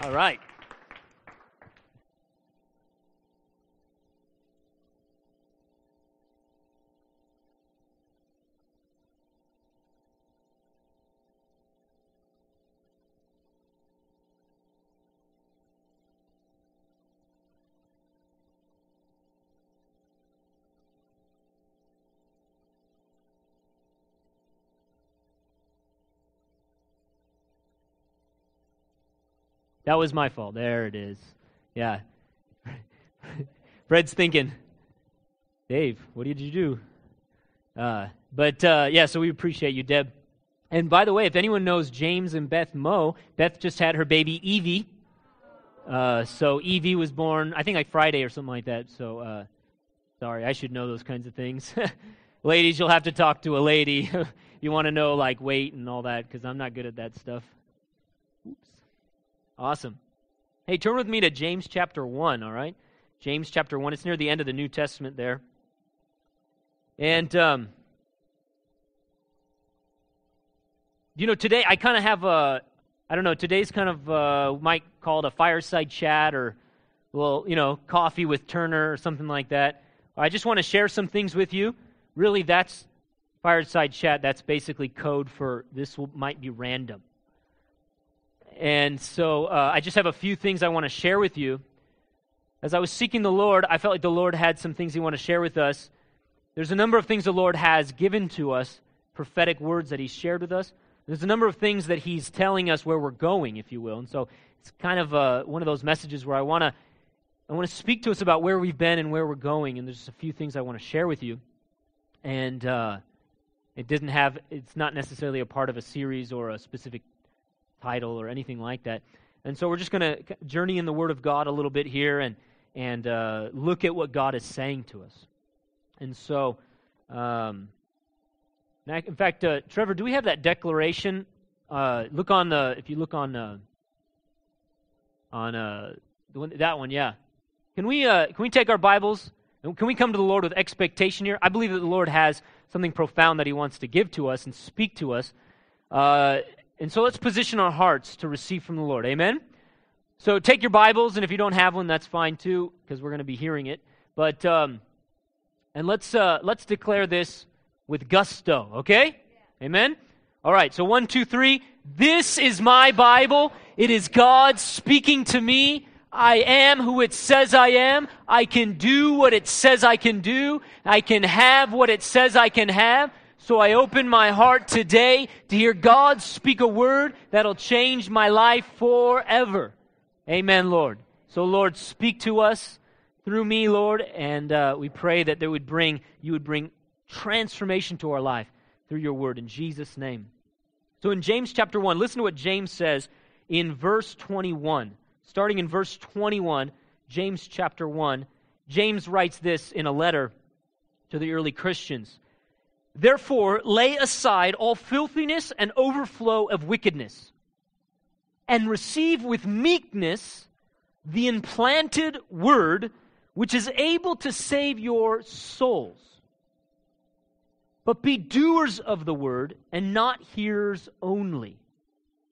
All right. That was my fault. There it is. Yeah. Fred's thinking, Dave, what did you do? Uh, but uh, yeah, so we appreciate you, Deb. And by the way, if anyone knows James and Beth Moe, Beth just had her baby Evie. Uh, so Evie was born, I think like Friday or something like that. So uh, sorry, I should know those kinds of things. Ladies, you'll have to talk to a lady. you want to know like weight and all that because I'm not good at that stuff. Oops. Awesome. Hey, turn with me to James chapter 1, all right? James chapter 1. It's near the end of the New Testament there. And, um, you know, today I kind of have a, I don't know, today's kind of, uh, might call it a fireside chat or, well, you know, coffee with Turner or something like that. I just want to share some things with you. Really, that's fireside chat. That's basically code for this will, might be random. And so uh, I just have a few things I want to share with you. As I was seeking the Lord, I felt like the Lord had some things He wanted to share with us. There's a number of things the Lord has given to us, prophetic words that He's shared with us. There's a number of things that He's telling us where we're going, if you will. And so it's kind of uh, one of those messages where I want to I want to speak to us about where we've been and where we're going. And there's a few things I want to share with you. And uh, it didn't have it's not necessarily a part of a series or a specific title or anything like that. And so we're just going to journey in the Word of God a little bit here and, and uh, look at what God is saying to us. And so, um, in fact, uh, Trevor, do we have that declaration? Uh, look on the, if you look on, uh, on uh, one, that one, yeah. Can we, uh, can we take our Bibles? Can we come to the Lord with expectation here? I believe that the Lord has something profound that He wants to give to us and speak to us. And so let's position our hearts to receive from the Lord. Amen? So take your Bibles, and if you don't have one, that's fine too, because we're going to be hearing it. But, um, and let's, uh, let's declare this with gusto, okay? Yeah. Amen? All right, so one, two, three. This is my Bible. It is God speaking to me. I am who it says I am. I can do what it says I can do. I can have what it says I can have. So I open my heart today to hear God speak a word that'll change my life forever. Amen, Lord. So, Lord, speak to us through me, Lord, and uh, we pray that there would bring you would bring transformation to our life through your word in Jesus' name. So, in James chapter one, listen to what James says in verse twenty-one. Starting in verse twenty-one, James chapter one, James writes this in a letter to the early Christians. Therefore, lay aside all filthiness and overflow of wickedness, and receive with meekness the implanted word which is able to save your souls. But be doers of the word and not hearers only,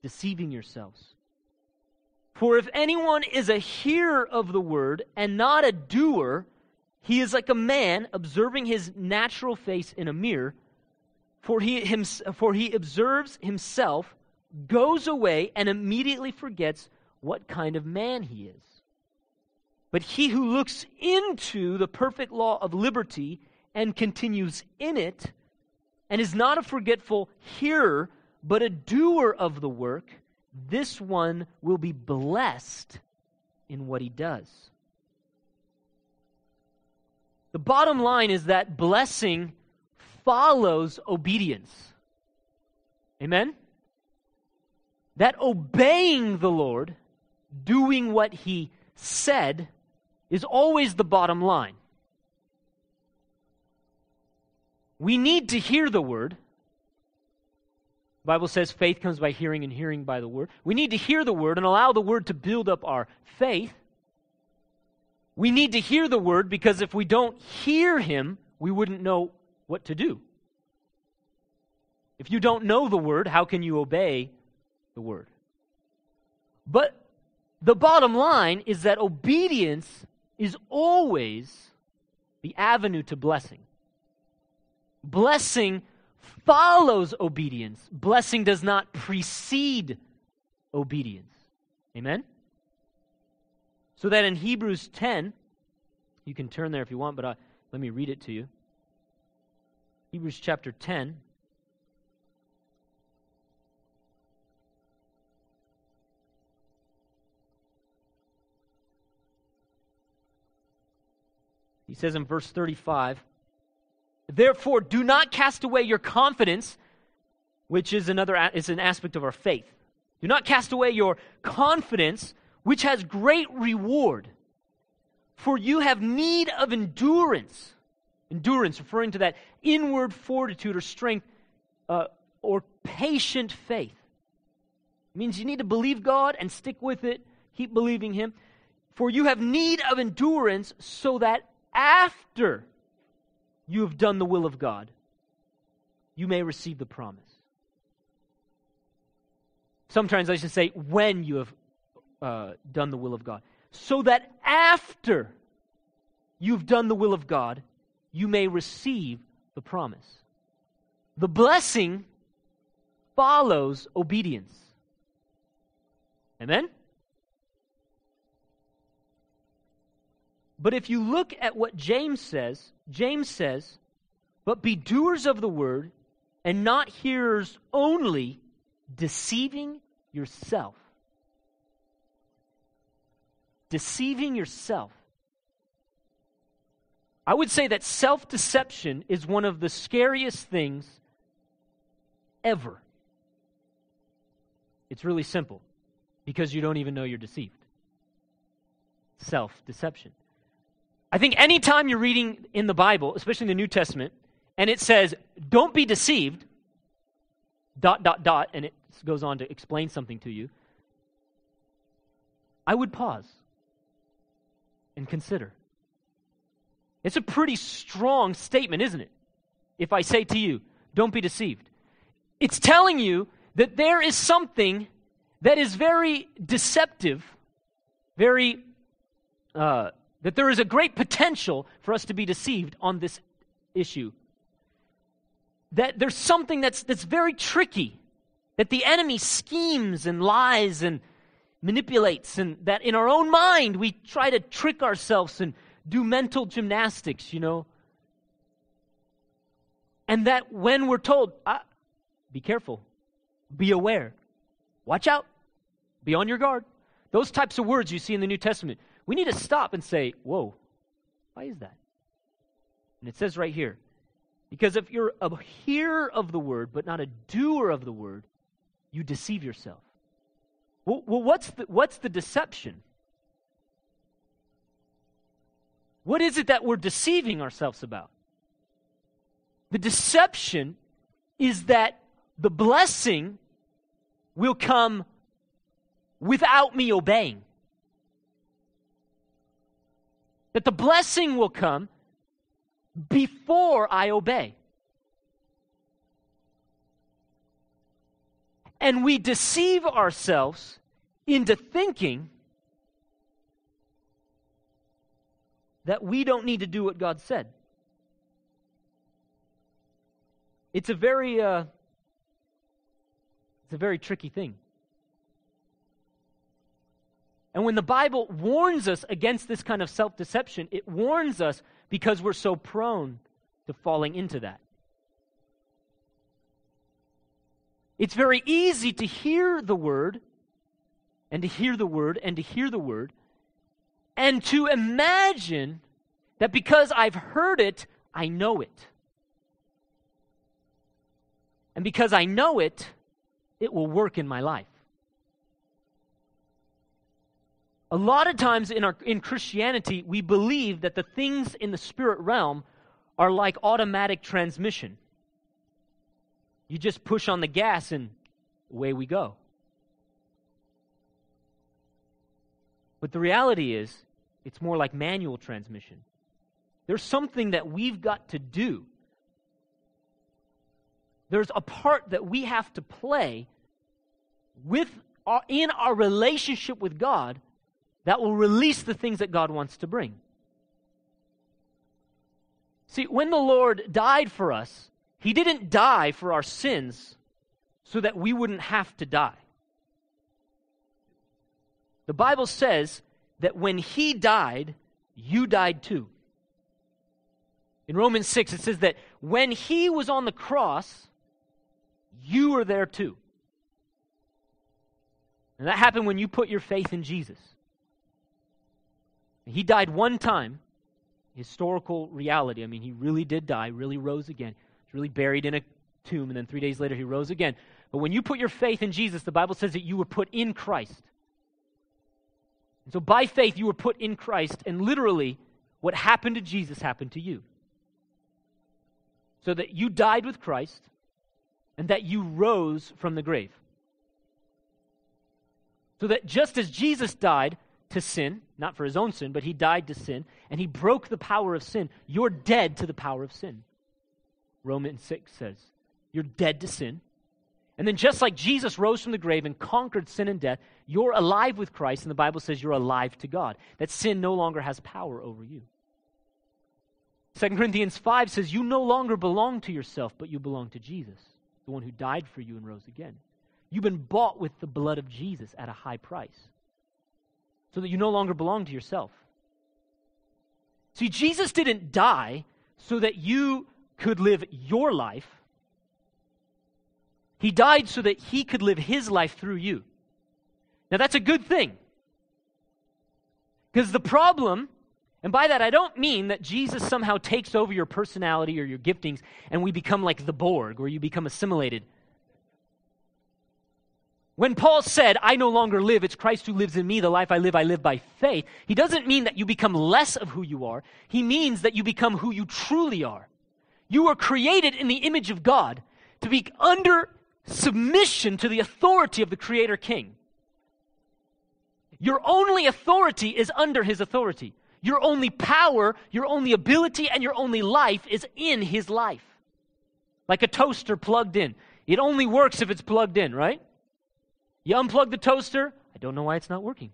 deceiving yourselves. For if anyone is a hearer of the word and not a doer, he is like a man observing his natural face in a mirror, for he, him, for he observes himself, goes away, and immediately forgets what kind of man he is. But he who looks into the perfect law of liberty and continues in it, and is not a forgetful hearer, but a doer of the work, this one will be blessed in what he does. The bottom line is that blessing follows obedience. Amen? That obeying the Lord, doing what He said, is always the bottom line. We need to hear the Word. The Bible says faith comes by hearing and hearing by the Word. We need to hear the Word and allow the Word to build up our faith. We need to hear the word because if we don't hear him, we wouldn't know what to do. If you don't know the word, how can you obey the word? But the bottom line is that obedience is always the avenue to blessing. Blessing follows obedience, blessing does not precede obedience. Amen? So that in Hebrews 10, you can turn there if you want, but uh, let me read it to you. Hebrews chapter 10. He says in verse 35 Therefore, do not cast away your confidence, which is another is an aspect of our faith. Do not cast away your confidence, which has great reward. For you have need of endurance. Endurance, referring to that inward fortitude or strength uh, or patient faith. It means you need to believe God and stick with it, keep believing Him. For you have need of endurance so that after you have done the will of God, you may receive the promise. Some translations say, when you have uh, done the will of God. So that after you've done the will of God, you may receive the promise. The blessing follows obedience. Amen? But if you look at what James says, James says, But be doers of the word and not hearers only, deceiving yourself. Deceiving yourself. I would say that self deception is one of the scariest things ever. It's really simple because you don't even know you're deceived. Self deception. I think anytime you're reading in the Bible, especially in the New Testament, and it says, don't be deceived, dot, dot, dot, and it goes on to explain something to you, I would pause and consider. It's a pretty strong statement, isn't it? If I say to you, don't be deceived. It's telling you that there is something that is very deceptive, very uh, that there is a great potential for us to be deceived on this issue. That there's something that's, that's very tricky, that the enemy schemes and lies and manipulates, and that in our own mind we try to trick ourselves and do mental gymnastics, you know. And that when we're told, ah, be careful, be aware, watch out, be on your guard, those types of words you see in the New Testament we need to stop and say, whoa, why is that? And it says right here, because if you're a hearer of the word, but not a doer of the word, you deceive yourself. Well, well what's, the, what's the deception? What is it that we're deceiving ourselves about? The deception is that the blessing will come without me obeying that the blessing will come before I obey. And we deceive ourselves into thinking that we don't need to do what God said. It's a very uh, it's a very tricky thing. And when the Bible warns us against this kind of self deception, it warns us because we're so prone to falling into that. It's very easy to hear the word, and to hear the word, and to hear the word, and to imagine that because I've heard it, I know it. And because I know it, it will work in my life. A lot of times in, our, in Christianity, we believe that the things in the spirit realm are like automatic transmission. You just push on the gas and away we go. But the reality is, it's more like manual transmission. There's something that we've got to do. There's a part that we have to play with our, in our relationship with God that will release the things that God wants to bring. See, when the Lord died for us, He didn't die for our sins so that we wouldn't have to die. The Bible says that when He died, you died too. In Romans 6, it says that when He was on the cross, you were there too. And that happened when you put your faith in Jesus. He died one time, historical reality. I mean, he really did die, really rose again. He's really buried in a tomb, and then three days later he rose again. But when you put your faith in Jesus, the Bible says that you were put in Christ. And so by faith, you were put in Christ, and literally, what happened to Jesus happened to you. So that you died with Christ, and that you rose from the grave. So that just as Jesus died to sin, not for his own sin, but he died to sin, and he broke the power of sin, you're dead to the power of sin. Romans 6 says, You're dead to sin. And then, just like Jesus rose from the grave and conquered sin and death, you're alive with Christ, and the Bible says you're alive to God. That sin no longer has power over you. 2 Corinthians 5 says, You no longer belong to yourself, but you belong to Jesus, the one who died for you and rose again. You've been bought with the blood of Jesus at a high price so that you no longer belong to yourself. See, Jesus didn't die so that you could live your life. He died so that he could live his life through you. Now, that's a good thing. Because the problem, and by that I don't mean that Jesus somehow takes over your personality or your giftings and we become like the Borg, where you become assimilated when Paul said, I no longer live, it's Christ who lives in me, the life I live, I live by faith, he doesn't mean that you become less of who you are. He means that you become who you truly are. You were created in the image of God to be under submission to the authority of the Creator King. Your only authority is under His authority. Your only power, your only ability, and your only life is in His life. Like a toaster plugged in. It only works if it's plugged in, right? You unplug the toaster, I don't know why it's not working.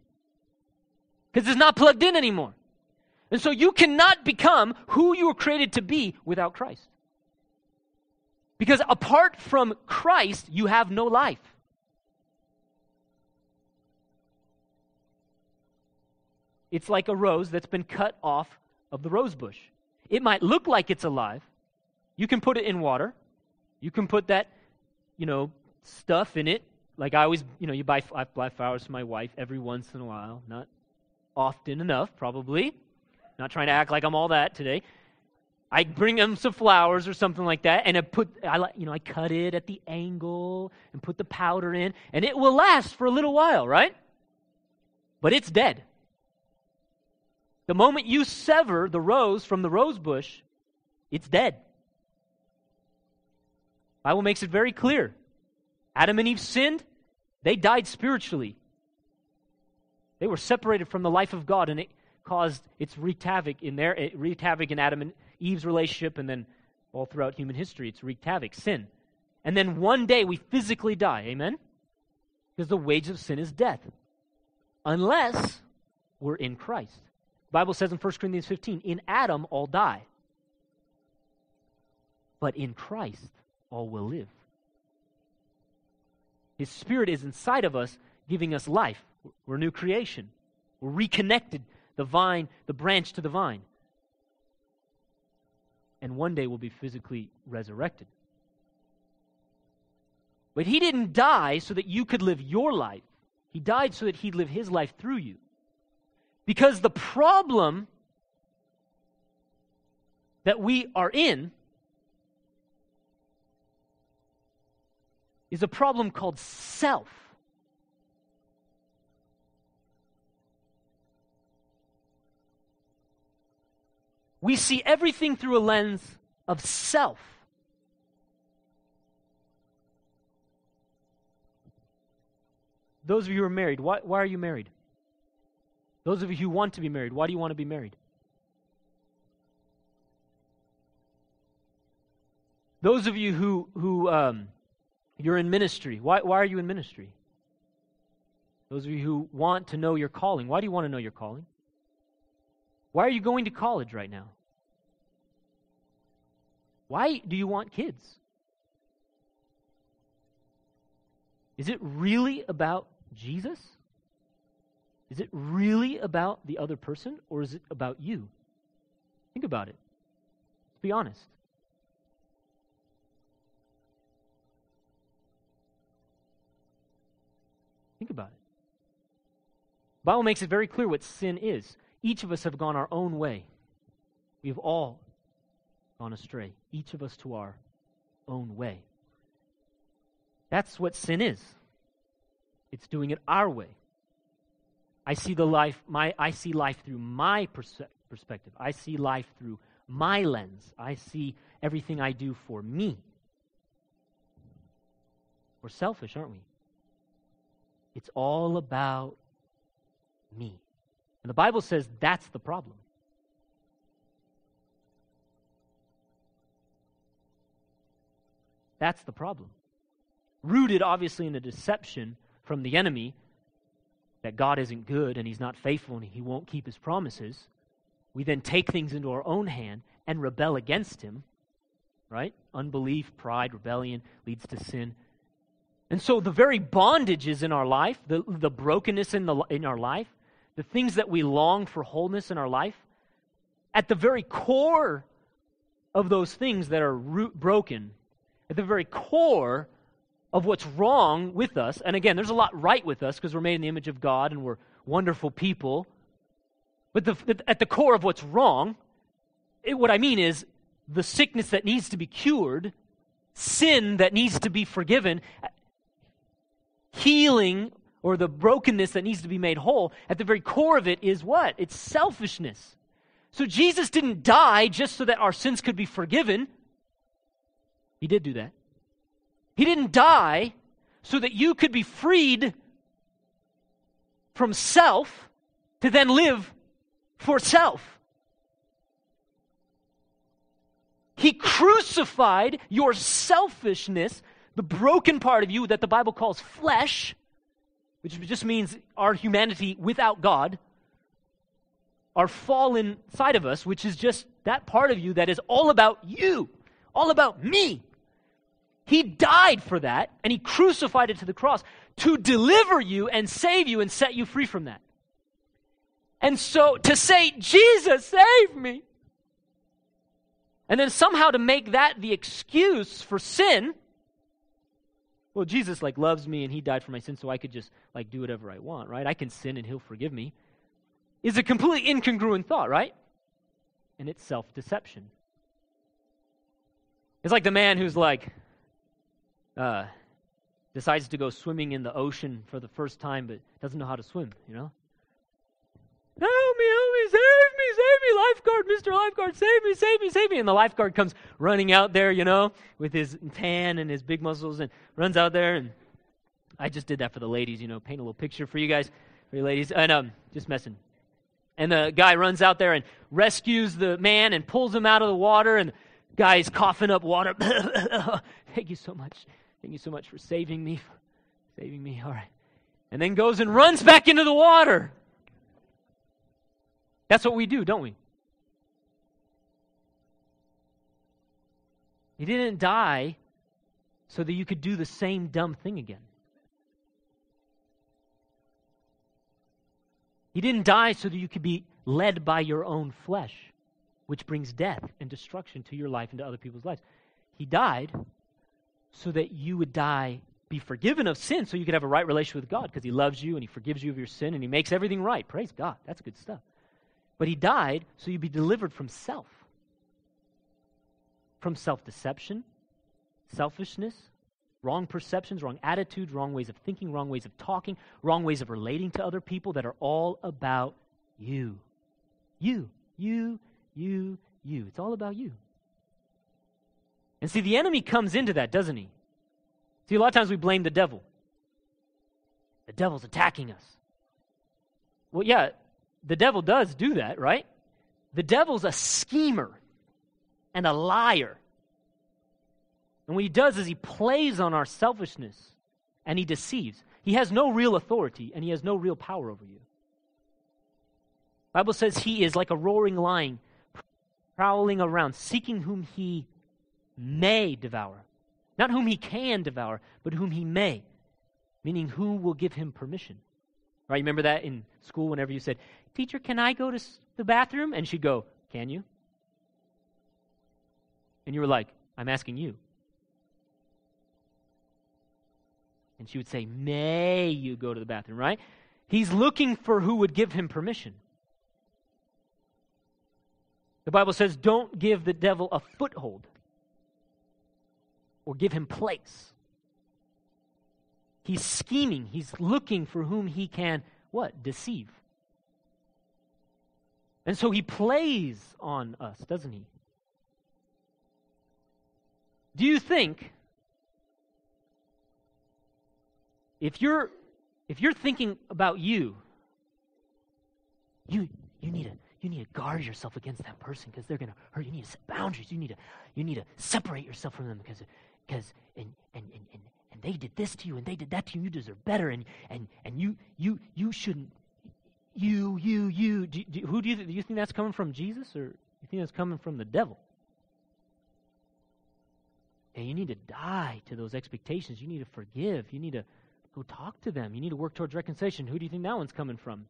Because it's not plugged in anymore. And so you cannot become who you were created to be without Christ. Because apart from Christ, you have no life. It's like a rose that's been cut off of the rose bush. It might look like it's alive. You can put it in water. You can put that, you know, stuff in it like I always, you know, you buy, I buy flowers for my wife every once in a while. Not often enough, probably. Not trying to act like I'm all that today. I bring them some flowers or something like that, and I put, I you know, I cut it at the angle and put the powder in, and it will last for a little while, right? But it's dead. The moment you sever the rose from the rose bush, it's dead. Bible makes it very clear. Adam and Eve sinned, they died spiritually. They were separated from the life of God, and it caused its wreaked havoc in their it wreaked havoc in Adam and Eve's relationship, and then all throughout human history, it's wreaked havoc, sin. And then one day we physically die, amen? Because the wage of sin is death. Unless we're in Christ. The Bible says in 1 Corinthians 15, in Adam all die. But in Christ all will live. His Spirit is inside of us, giving us life. We're a new creation. We're reconnected, the vine, the branch to the vine. And one day we'll be physically resurrected. But he didn't die so that you could live your life. He died so that he'd live his life through you. Because the problem that we are in is a problem called self. We see everything through a lens of self. Those of you who are married, why, why are you married? Those of you who want to be married, why do you want to be married? Those of you who, who um, you're in ministry. Why, why are you in ministry? Those of you who want to know your calling. Why do you want to know your calling? Why are you going to college right now? Why do you want kids? Is it really about Jesus? Is it really about the other person or is it about you? Think about it. Let's be honest. Think about it. The Bible makes it very clear what sin is. Each of us have gone our own way. We have all gone astray, each of us to our own way. That's what sin is. It's doing it our way. I see the life my I see life through my perse- perspective. I see life through my lens. I see everything I do for me. We're selfish, aren't we? It's all about me. And the Bible says that's the problem. That's the problem. Rooted, obviously, in a deception from the enemy that God isn't good and he's not faithful and he won't keep his promises. We then take things into our own hand and rebel against him, right? Unbelief, pride, rebellion leads to sin. And so the very bondages in our life, the, the brokenness in, the, in our life, the things that we long for wholeness in our life, at the very core of those things that are root, broken, at the very core of what's wrong with us, and again, there's a lot right with us because we're made in the image of God and we're wonderful people, but the, at the core of what's wrong, it, what I mean is the sickness that needs to be cured, sin that needs to be forgiven, healing or the brokenness that needs to be made whole, at the very core of it is what? It's selfishness. So Jesus didn't die just so that our sins could be forgiven. He did do that. He didn't die so that you could be freed from self to then live for self. He crucified your selfishness, the broken part of you that the Bible calls flesh, which just means our humanity without God, our fallen side of us, which is just that part of you that is all about you, all about me. He died for that, and He crucified it to the cross to deliver you and save you and set you free from that. And so to say, Jesus, save me, and then somehow to make that the excuse for sin, well, Jesus like loves me and he died for my sin, so I could just like do whatever I want, right? I can sin and he'll forgive me, is a completely incongruent thought, right? And it's self deception. It's like the man who's like, uh, decides to go swimming in the ocean for the first time, but doesn't know how to swim, you know? Help me, help me, save me, save me, lifeguard, Mr. Lifeguard, save me, save me, save me. And the lifeguard comes running out there, you know, with his tan and his big muscles and runs out there. And I just did that for the ladies, you know, paint a little picture for you guys, for you ladies. And um, just messing. And the guy runs out there and rescues the man and pulls him out of the water. And guy's coughing up water. Thank you so much. Thank you so much for saving me. Saving me. All right. And then goes and runs back into the water. That's what we do, don't we? He didn't die so that you could do the same dumb thing again. He didn't die so that you could be led by your own flesh, which brings death and destruction to your life and to other people's lives. He died so that you would die, be forgiven of sin, so you could have a right relationship with God because He loves you and He forgives you of your sin and He makes everything right. Praise God. That's good stuff. But He died so you'd be delivered from self, from self deception, selfishness, wrong perceptions, wrong attitudes, wrong ways of thinking, wrong ways of talking, wrong ways of relating to other people that are all about you. You, you, you, you. It's all about you. And see, the enemy comes into that, doesn't he? See, a lot of times we blame the devil. The devil's attacking us. Well, yeah, the devil does do that, right? The devil's a schemer and a liar. And what he does is he plays on our selfishness and he deceives. He has no real authority and he has no real power over you. Bible says he is like a roaring lion prowling around seeking whom he may devour. Not whom he can devour, but whom he may, meaning who will give him permission. Right? You remember that in school whenever you said, "Teacher, can I go to the bathroom?" and she'd go, "Can you?" And you were like, "I'm asking you." And she would say, May you go to the bathroom, right? He's looking for who would give him permission. The Bible says, Don't give the devil a foothold or give him place. He's scheming, he's looking for whom he can what? Deceive. And so he plays on us, doesn't he? Do you think if you're if you're thinking about you, you you need to you need to guard yourself against that person because they're going to hurt. You You need to set boundaries. You need to you need to separate yourself from them because because and, and and and and they did this to you and they did that to you. You deserve better and and and you you you shouldn't. You you you. Do, do, who do you do you think that's coming from Jesus or you think that's coming from the devil? And you need to die to those expectations. You need to forgive. You need to Go talk to them. You need to work towards reconciliation. Who do you think that one's coming from?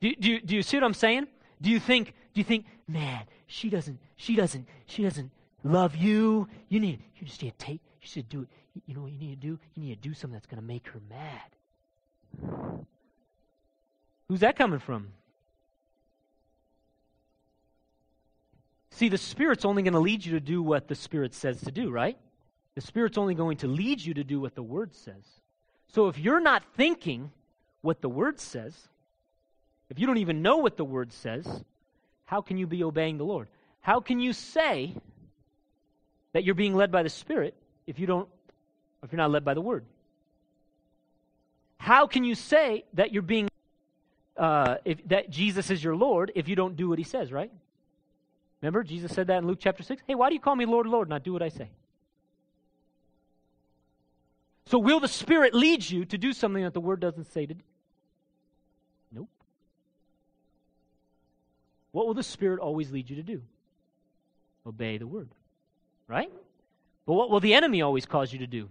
Do, do, do you see what I'm saying? Do you think, do you think, man, she doesn't, she doesn't, she doesn't love you. You need, you just need to take, you should do it. You know what you need to do? You need to do something that's going to make her mad. Who's that coming from? See, the Spirit's only going to lead you to do what the Spirit says to do, right? The Spirit's only going to lead you to do what the Word says. So if you're not thinking what the Word says, if you don't even know what the Word says, how can you be obeying the Lord? How can you say that you're being led by the Spirit if you don't if you're not led by the Word? How can you say that you're being uh, if, that Jesus is your Lord if you don't do what He says? Right? Remember, Jesus said that in Luke chapter six. Hey, why do you call me Lord, Lord, not do what I say? So, will the Spirit lead you to do something that the Word doesn't say to do? What will the Spirit always lead you to do? Obey the Word. Right? But what will the enemy always cause you to do?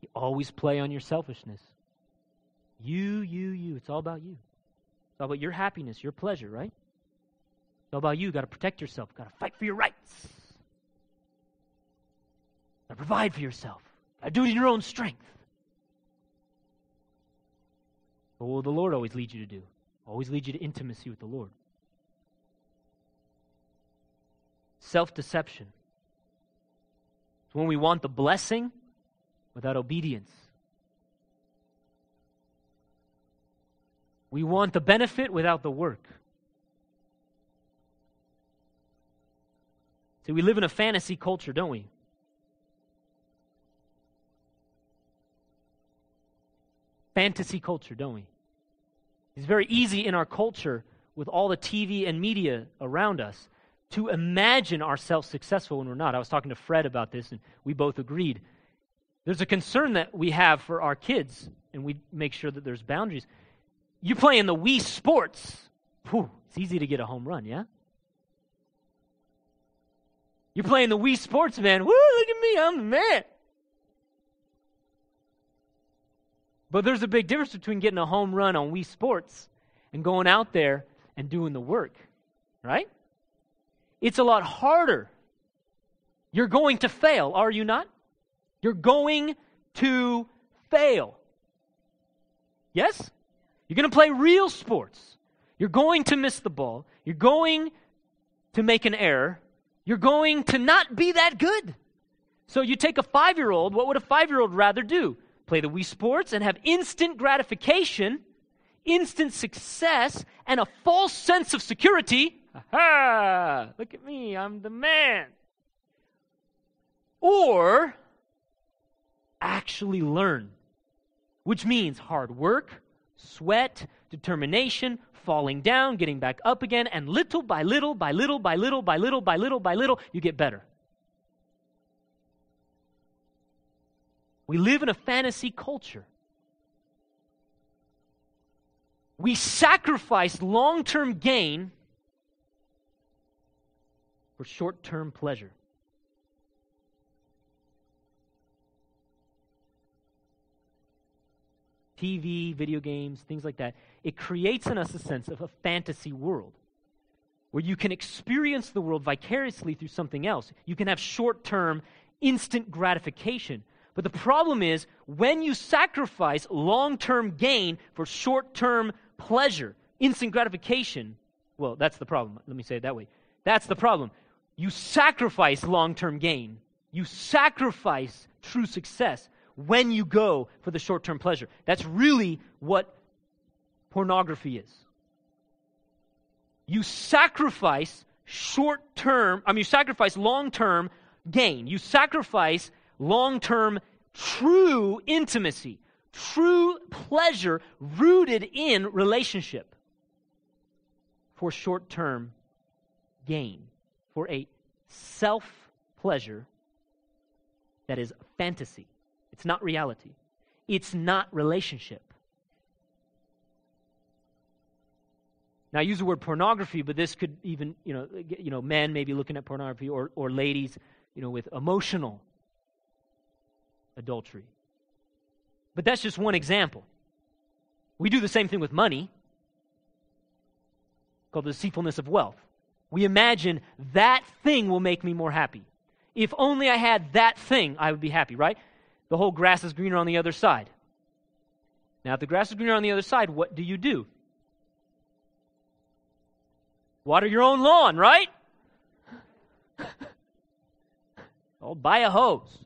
You always play on your selfishness. You, you, you. It's all about you. It's all about your happiness, your pleasure, right? It's all about you. You've got to protect yourself. You've got to fight for your rights. Got to provide for yourself. I do it in your own strength. But what will the Lord always lead you to do? Always lead you to intimacy with the Lord. Self deception. It's when we want the blessing without obedience. We want the benefit without the work. See, we live in a fantasy culture, don't we? fantasy culture, don't we? It's very easy in our culture with all the TV and media around us to imagine ourselves successful when we're not. I was talking to Fred about this, and we both agreed. There's a concern that we have for our kids, and we make sure that there's boundaries. You play in the Wii Sports, whew, it's easy to get a home run, yeah? You're playing the Wii Sports, man. Woo, look at me, I'm the man. But there's a big difference between getting a home run on Wii Sports and going out there and doing the work, right? It's a lot harder. You're going to fail, are you not? You're going to fail. Yes? You're going to play real sports. You're going to miss the ball. You're going to make an error. You're going to not be that good. So you take a five year old, what would a five year old rather do? play the Wii Sports and have instant gratification, instant success, and a false sense of security. Ha! Look at me, I'm the man. Or actually learn, which means hard work, sweat, determination, falling down, getting back up again, and little by little, by little, by little, by little, by little, by little, you get better. We live in a fantasy culture. we sacrifice long term gain for short term pleasure. TV, video games, things like that. It creates in us a sense of a fantasy world where you can experience the world vicariously through something else. You can have short term, instant gratification. But the problem is when you sacrifice long term gain for short term pleasure, instant gratification, well, that's the problem. Let me say it that way. That's the problem. You sacrifice long term gain, you sacrifice true success when you go for the short term pleasure. That's really what pornography is. You sacrifice short term, I mean, you sacrifice long term gain. You sacrifice long term true intimacy, true pleasure rooted in relationship for short term gain, for a self pleasure that is fantasy. It's not reality. It's not relationship. Now, I use the word pornography, but this could even, you know, you know, men maybe looking at pornography or, or ladies, you know, with emotional adultery. But that's just one example. We do the same thing with money, called the deceitfulness of wealth. We imagine that thing will make me more happy. If only I had that thing, I would be happy, right? The whole grass is greener on the other side. Now, if the grass is greener on the other side, what do you do? Water your own lawn, right? I'll oh, buy a hose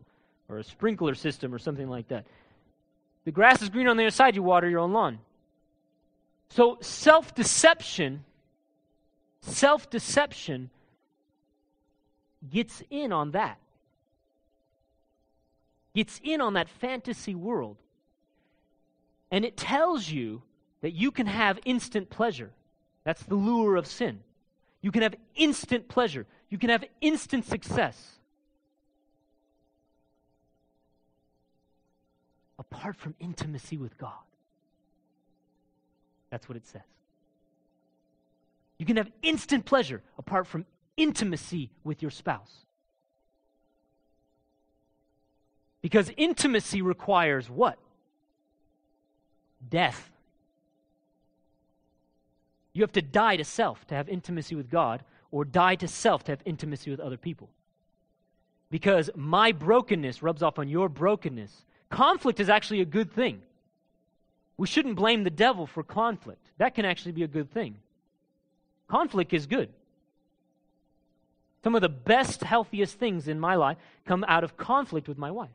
or a sprinkler system or something like that. The grass is green on the other side, you water your own lawn. So self deception, self deception gets in on that. Gets in on that fantasy world. And it tells you that you can have instant pleasure. That's the lure of sin. You can have instant pleasure. You can have instant success. apart from intimacy with God. That's what it says. You can have instant pleasure apart from intimacy with your spouse. Because intimacy requires what? Death. You have to die to self to have intimacy with God, or die to self to have intimacy with other people. Because my brokenness rubs off on your brokenness, Conflict is actually a good thing. We shouldn't blame the devil for conflict. That can actually be a good thing. Conflict is good. Some of the best, healthiest things in my life come out of conflict with my wife.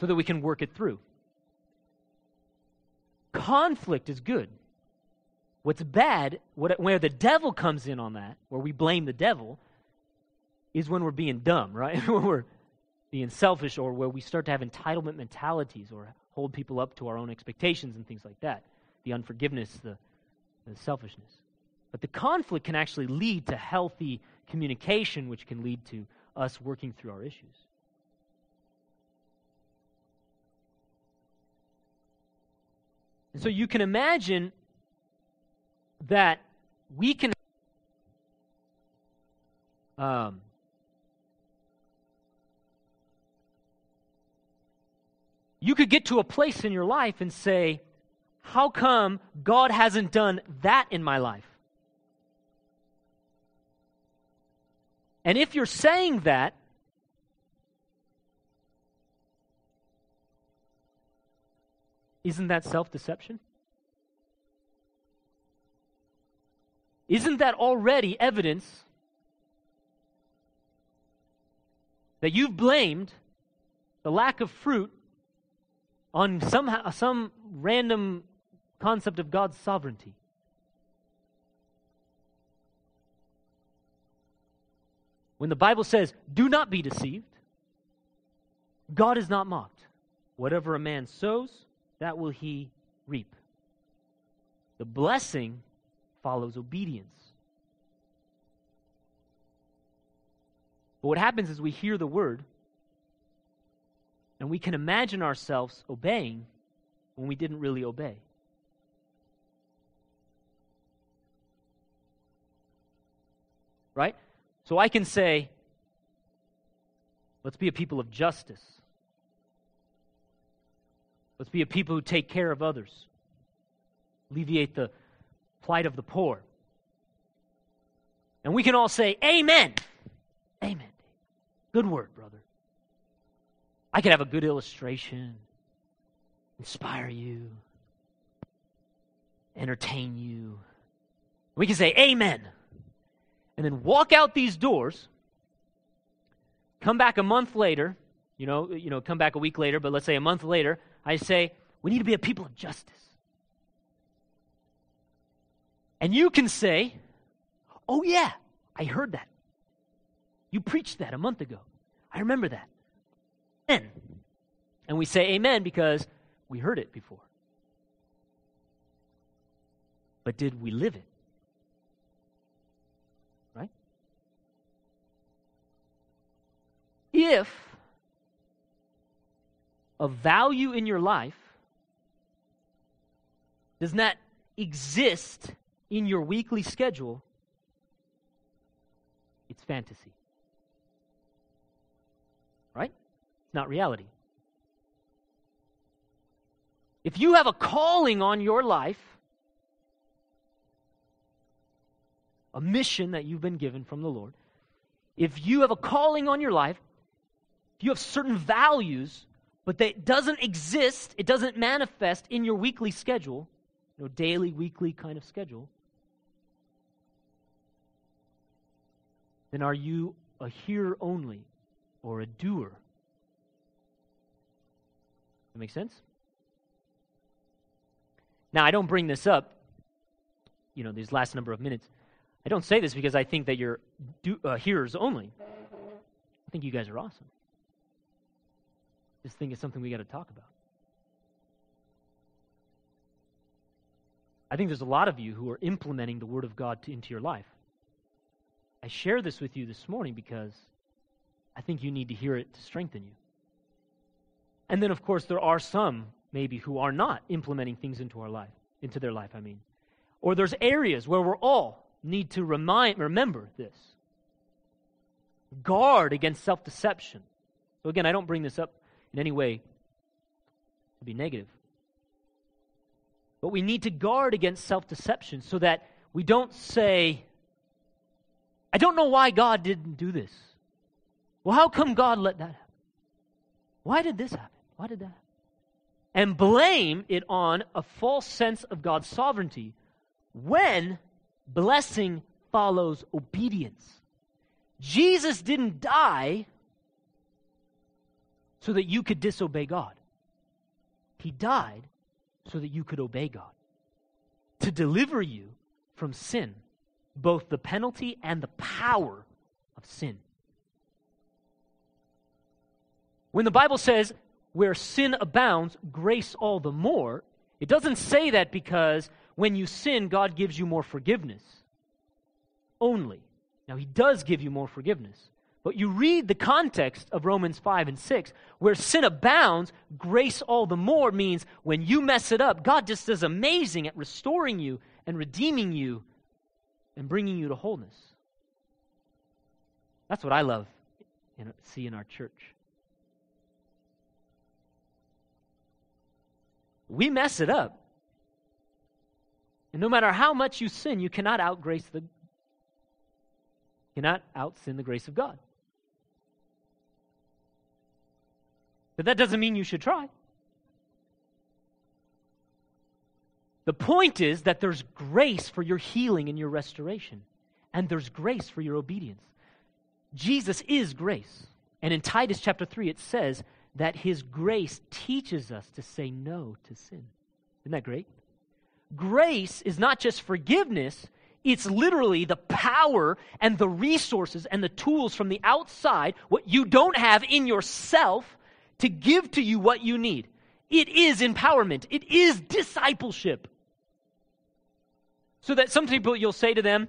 So that we can work it through. Conflict is good. What's bad, what, where the devil comes in on that, where we blame the devil, is when we're being dumb, right? when we're being selfish or where we start to have entitlement mentalities or hold people up to our own expectations and things like that. The unforgiveness, the, the selfishness. But the conflict can actually lead to healthy communication, which can lead to us working through our issues. And so you can imagine that we can um, you could get to a place in your life and say, How come God hasn't done that in my life? And if you're saying that, isn't that self deception? Isn't that already evidence that you've blamed the lack of fruit on somehow, some random concept of God's sovereignty. When the Bible says, do not be deceived, God is not mocked. Whatever a man sows, that will he reap. The blessing follows obedience. But what happens is we hear the word and we can imagine ourselves obeying, when we didn't really obey. Right? So I can say, let's be a people of justice. Let's be a people who take care of others, alleviate the plight of the poor. And we can all say, Amen. Amen. Good word, brother. I could have a good illustration, inspire you, entertain you. We can say, Amen. And then walk out these doors, come back a month later, you know, you know, come back a week later, but let's say a month later, I say, we need to be a people of justice. And you can say, oh, yeah, I heard that. You preached that a month ago. I remember that. Amen. And we say amen because we heard it before. But did we live it? If a value in your life does not exist in your weekly schedule, it's fantasy. Right? It's not reality. If you have a calling on your life, a mission that you've been given from the Lord, if you have a calling on your life, if you have certain values, but that doesn't exist, it doesn't manifest in your weekly schedule, you know, daily, weekly kind of schedule, then are you a hearer only or a doer? That make sense? Now, I don't bring this up, you know, these last number of minutes. I don't say this because I think that you're do, uh, hearers only. I think you guys are awesome. This thing is something we got to talk about. I think there's a lot of you who are implementing the Word of God to, into your life. I share this with you this morning because I think you need to hear it to strengthen you. And then, of course, there are some maybe who are not implementing things into our life, into their life, I mean. Or there's areas where we're all need to remind, remember this. Guard against self deception. So, again, I don't bring this up in any way to be negative. But we need to guard against self deception so that we don't say, I don't know why God didn't do this. Well, how come God let that happen? Why did this happen? Why did that happen? And blame it on a false sense of God's sovereignty when blessing follows obedience. Jesus didn't die so that you could disobey God. He died so that you could obey God, to deliver you from sin, both the penalty and the power of sin. When the Bible says, where sin abounds, grace all the more, it doesn't say that because when you sin, God gives you more forgiveness. Only. Now, He does give you more forgiveness. But you read the context of Romans 5 and 6, where sin abounds, grace all the more means when you mess it up, God just is amazing at restoring you and redeeming you and bringing you to wholeness. That's what I love and see in our church. we mess it up. And no matter how much you sin, you cannot outgrace the cannot out sin the grace of God. But that doesn't mean you should try. The point is that there's grace for your healing and your restoration, and there's grace for your obedience. Jesus is grace. And in Titus chapter 3, it says that His grace teaches us to say no to sin. Isn't that great? Grace is not just forgiveness, it's literally the power and the resources and the tools from the outside, what you don't have in yourself, to give to you what you need. It is empowerment, it is discipleship. So that some people, you'll say to them,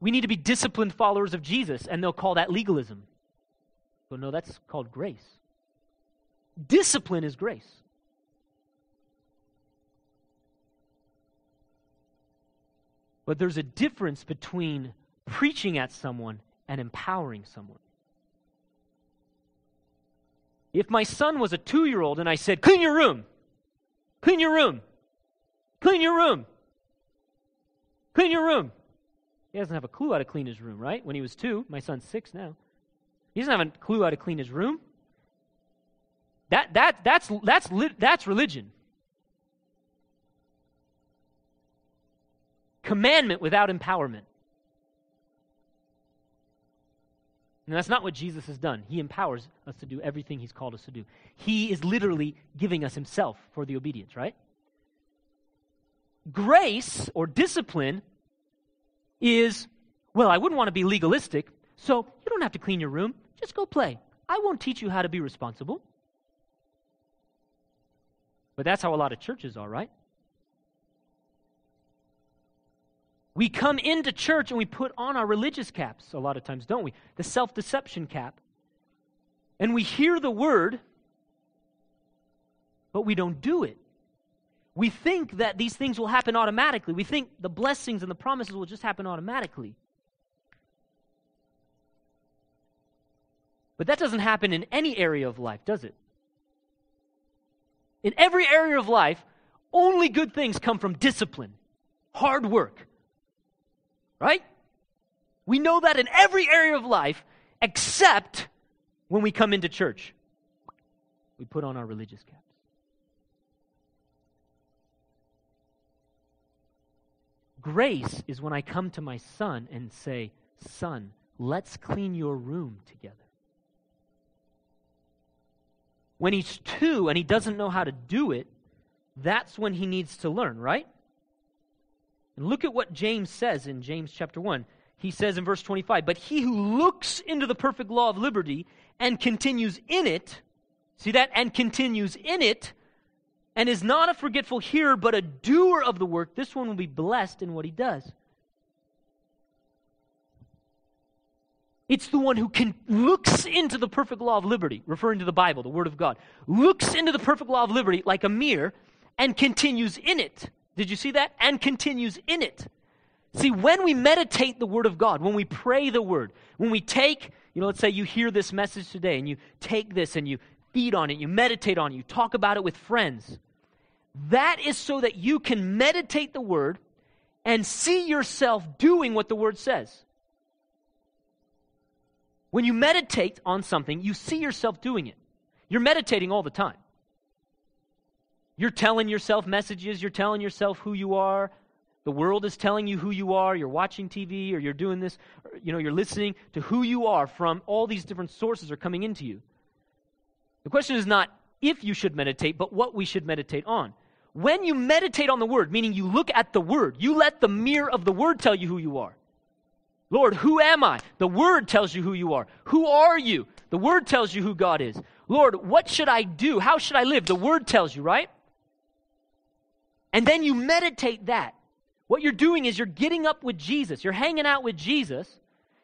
we need to be disciplined followers of Jesus, and they'll call that legalism. But no, that's called grace. Discipline is grace. But there's a difference between preaching at someone and empowering someone. If my son was a two year old and I said, clean your room, clean your room, clean your room, clean your room, he doesn't have a clue how to clean his room, right? When he was two, my son's six now. He doesn't have a clue how to clean his room. That, that, that's, that's, that's religion. Commandment without empowerment. And that's not what Jesus has done. He empowers us to do everything he's called us to do. He is literally giving us himself for the obedience, right? Grace or discipline is, well, I wouldn't want to be legalistic, so you don't have to clean your room. Just go play. I won't teach you how to be responsible. But that's how a lot of churches are, right? We come into church and we put on our religious caps a lot of times, don't we? The self deception cap. And we hear the word, but we don't do it. We think that these things will happen automatically. We think the blessings and the promises will just happen automatically. But that doesn't happen in any area of life, does it? In every area of life, only good things come from discipline, hard work. Right? We know that in every area of life except when we come into church. We put on our religious caps. Grace is when I come to my son and say, Son, let's clean your room together. When he's two and he doesn't know how to do it, that's when he needs to learn, right? And look at what James says in James chapter 1. He says in verse 25, But he who looks into the perfect law of liberty and continues in it, see that? And continues in it, and is not a forgetful hearer, but a doer of the work, this one will be blessed in what he does. It's the one who can looks into the perfect law of liberty, referring to the Bible, the Word of God, looks into the perfect law of liberty like a mirror and continues in it. Did you see that? And continues in it. See, when we meditate the Word of God, when we pray the Word, when we take, you know, let's say you hear this message today and you take this and you feed on it, you meditate on it, you talk about it with friends. That is so that you can meditate the word and see yourself doing what the word says. When you meditate on something, you see yourself doing it. You're meditating all the time. You're telling yourself messages, you're telling yourself who you are. The world is telling you who you are. You're watching TV or you're doing this, or, you know, you're listening to who you are from all these different sources are coming into you. The question is not if you should meditate, but what we should meditate on. When you meditate on the word, meaning you look at the word, you let the mirror of the word tell you who you are. Lord, who am I? The word tells you who you are. Who are you? The word tells you who God is. Lord, what should I do? How should I live? The word tells you, right? And then you meditate that. What you're doing is you're getting up with Jesus, you're hanging out with Jesus,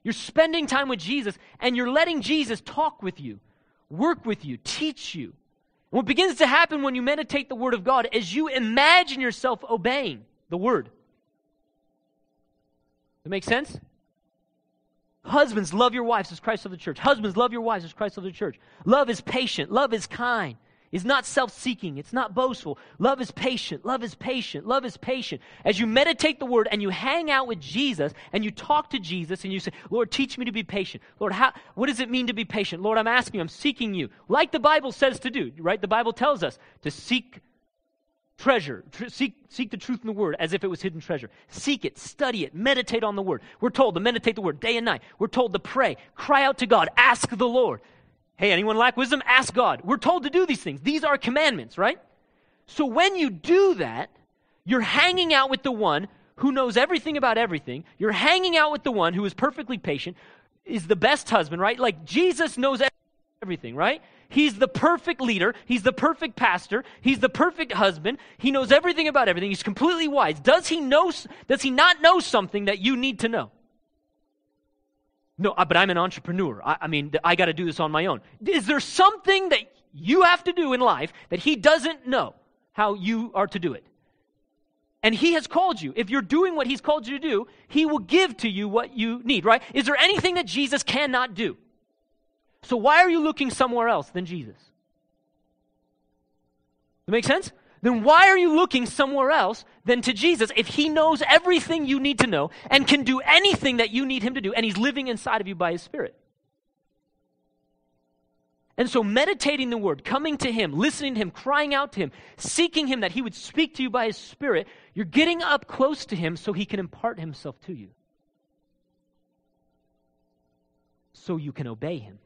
you're spending time with Jesus, and you're letting Jesus talk with you, work with you, teach you. What begins to happen when you meditate the Word of God is you imagine yourself obeying the Word. Does that make sense? Husbands, love your wives as Christ of the church. Husbands, love your wives as Christ of the church. Love is patient. Love is kind is not self seeking, it's not boastful. Love is patient, love is patient, love is patient. As you meditate the word and you hang out with Jesus and you talk to Jesus and you say, Lord, teach me to be patient. Lord, how, what does it mean to be patient? Lord, I'm asking you, I'm seeking you. Like the Bible says to do, right? The Bible tells us to seek treasure, tr- seek, seek the truth in the word as if it was hidden treasure. Seek it, study it, meditate on the word. We're told to meditate the word day and night. We're told to pray, cry out to God, ask the Lord. Hey, anyone lack wisdom? Ask God. We're told to do these things. These are commandments, right? So when you do that, you're hanging out with the one who knows everything about everything. You're hanging out with the one who is perfectly patient, is the best husband, right? Like Jesus knows everything, right? He's the perfect leader. He's the perfect pastor. He's the perfect husband. He knows everything about everything. He's completely wise. Does he know does he not know something that you need to know? No, uh, but I'm an entrepreneur. I, I mean, I got to do this on my own. Is there something that you have to do in life that he doesn't know how you are to do it? And he has called you. If you're doing what he's called you to do, he will give to you what you need, right? Is there anything that Jesus cannot do? So why are you looking somewhere else than Jesus? That make sense? Then why are you looking somewhere else than to Jesus if he knows everything you need to know and can do anything that you need him to do and he's living inside of you by his spirit? And so, meditating the word, coming to him, listening to him, crying out to him, seeking him that he would speak to you by his spirit, you're getting up close to him so he can impart himself to you. So you can obey him.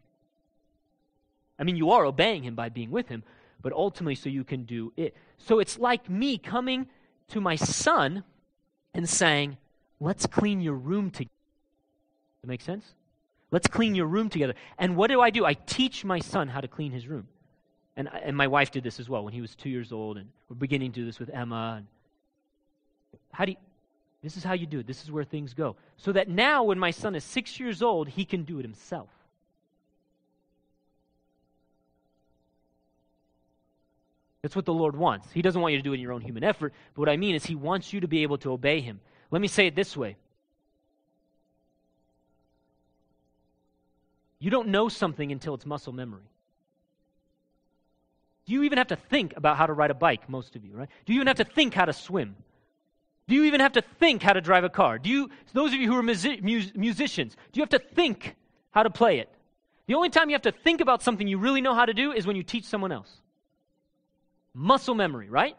I mean, you are obeying him by being with him, but ultimately so you can do it. So it's like me coming to my son and saying, Let's clean your room together. That make sense? Let's clean your room together. And what do I do? I teach my son how to clean his room. And, and my wife did this as well when he was two years old, and we're beginning to do this with Emma. And how do you, this is how you do it. This is where things go. So that now, when my son is six years old, he can do it himself. That's what the Lord wants. He doesn't want you to do it in your own human effort, but what I mean is He wants you to be able to obey Him. Let me say it this way You don't know something until it's muscle memory. Do you even have to think about how to ride a bike, most of you, right? Do you even have to think how to swim? Do you even have to think how to drive a car? Do you, those of you who are music, mus- musicians, do you have to think how to play it? The only time you have to think about something you really know how to do is when you teach someone else. Muscle memory, right?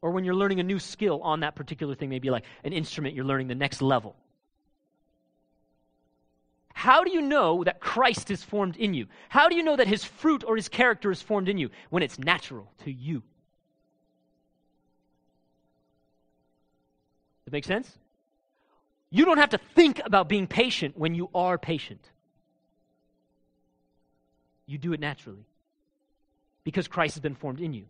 Or when you're learning a new skill on that particular thing, maybe like an instrument, you're learning the next level. How do you know that Christ is formed in you? How do you know that his fruit or his character is formed in you? When it's natural to you. That make sense? You don't have to think about being patient when you are patient. You do it naturally because Christ has been formed in you.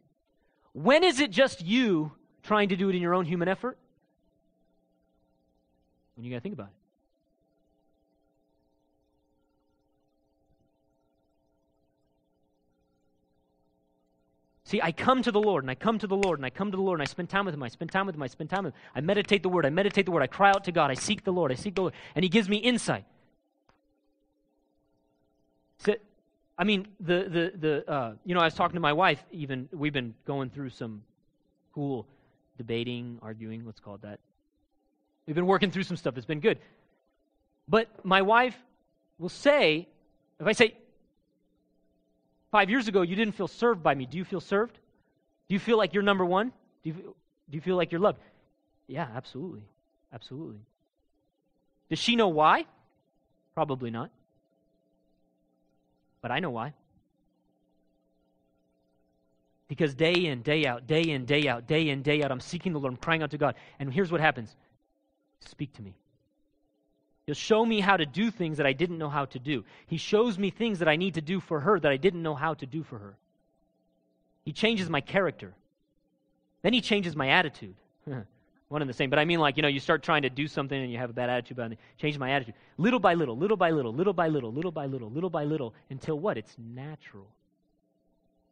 When is it just you trying to do it in your own human effort? When you got to think about it. See, I come to the Lord, and I come to the Lord, and I come to the Lord, and I spend time with Him. I spend time with Him. I spend time with Him. I meditate the Word. I meditate the Word. I cry out to God. I seek the Lord. I seek the Lord. And He gives me insight. So, I mean, the, the, the uh, you know, I was talking to my wife, even, we've been going through some cool debating, arguing, let's call it that. We've been working through some stuff. It's been good. But my wife will say, if I say, Five years ago, you didn't feel served by me. Do you feel served? Do you feel like you're number one? Do you, do you feel like you're loved? Yeah, absolutely. Absolutely. Does she know why? Probably not. But I know why. Because day in, day out, day in, day out, day in, day out, I'm seeking the Lord. I'm crying out to God. And here's what happens Speak to me. He'll show me how to do things that I didn't know how to do. He shows me things that I need to do for her that I didn't know how to do for her. He changes my character. Then he changes my attitude. One and the same. But I mean, like, you know, you start trying to do something and you have a bad attitude about it. Change my attitude. Little by little, little by little, little by little, little by little, little by little, until what? It's natural.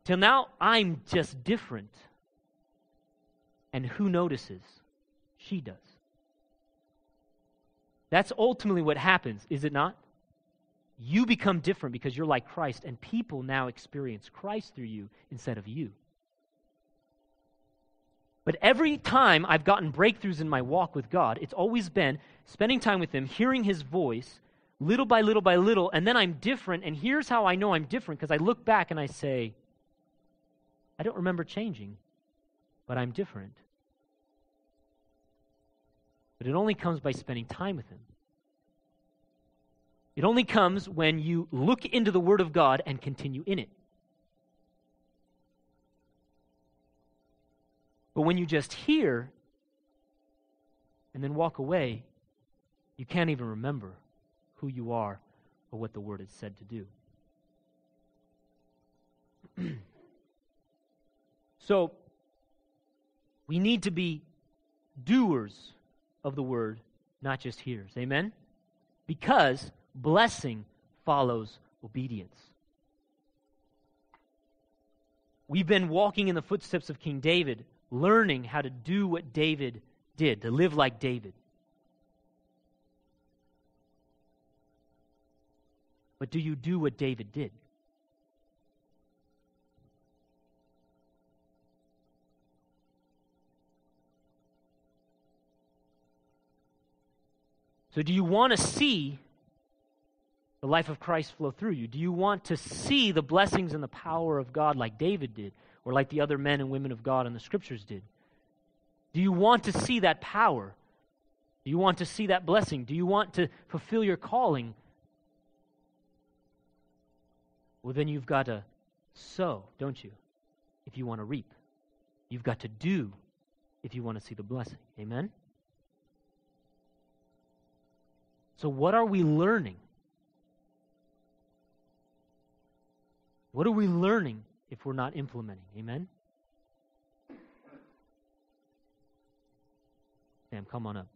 Till now, I'm just different. And who notices? She does. That's ultimately what happens, is it not? You become different because you're like Christ, and people now experience Christ through you instead of you. But every time I've gotten breakthroughs in my walk with God, it's always been spending time with Him, hearing His voice, little by little by little, and then I'm different. And here's how I know I'm different because I look back and I say, I don't remember changing, but I'm different. But it only comes by spending time with Him. It only comes when you look into the Word of God and continue in it. But when you just hear and then walk away, you can't even remember who you are or what the Word is said to do. so, we need to be doers of the word, not just hearers. Amen? Because blessing follows obedience. We've been walking in the footsteps of King David learning how to do what David did, to live like David. But do you do what David did? So, do you want to see the life of Christ flow through you? Do you want to see the blessings and the power of God like David did, or like the other men and women of God in the scriptures did? Do you want to see that power? Do you want to see that blessing? Do you want to fulfill your calling? Well, then you've got to sow, don't you? If you want to reap, you've got to do if you want to see the blessing. Amen? So, what are we learning? What are we learning if we're not implementing? Amen? Sam, come on up.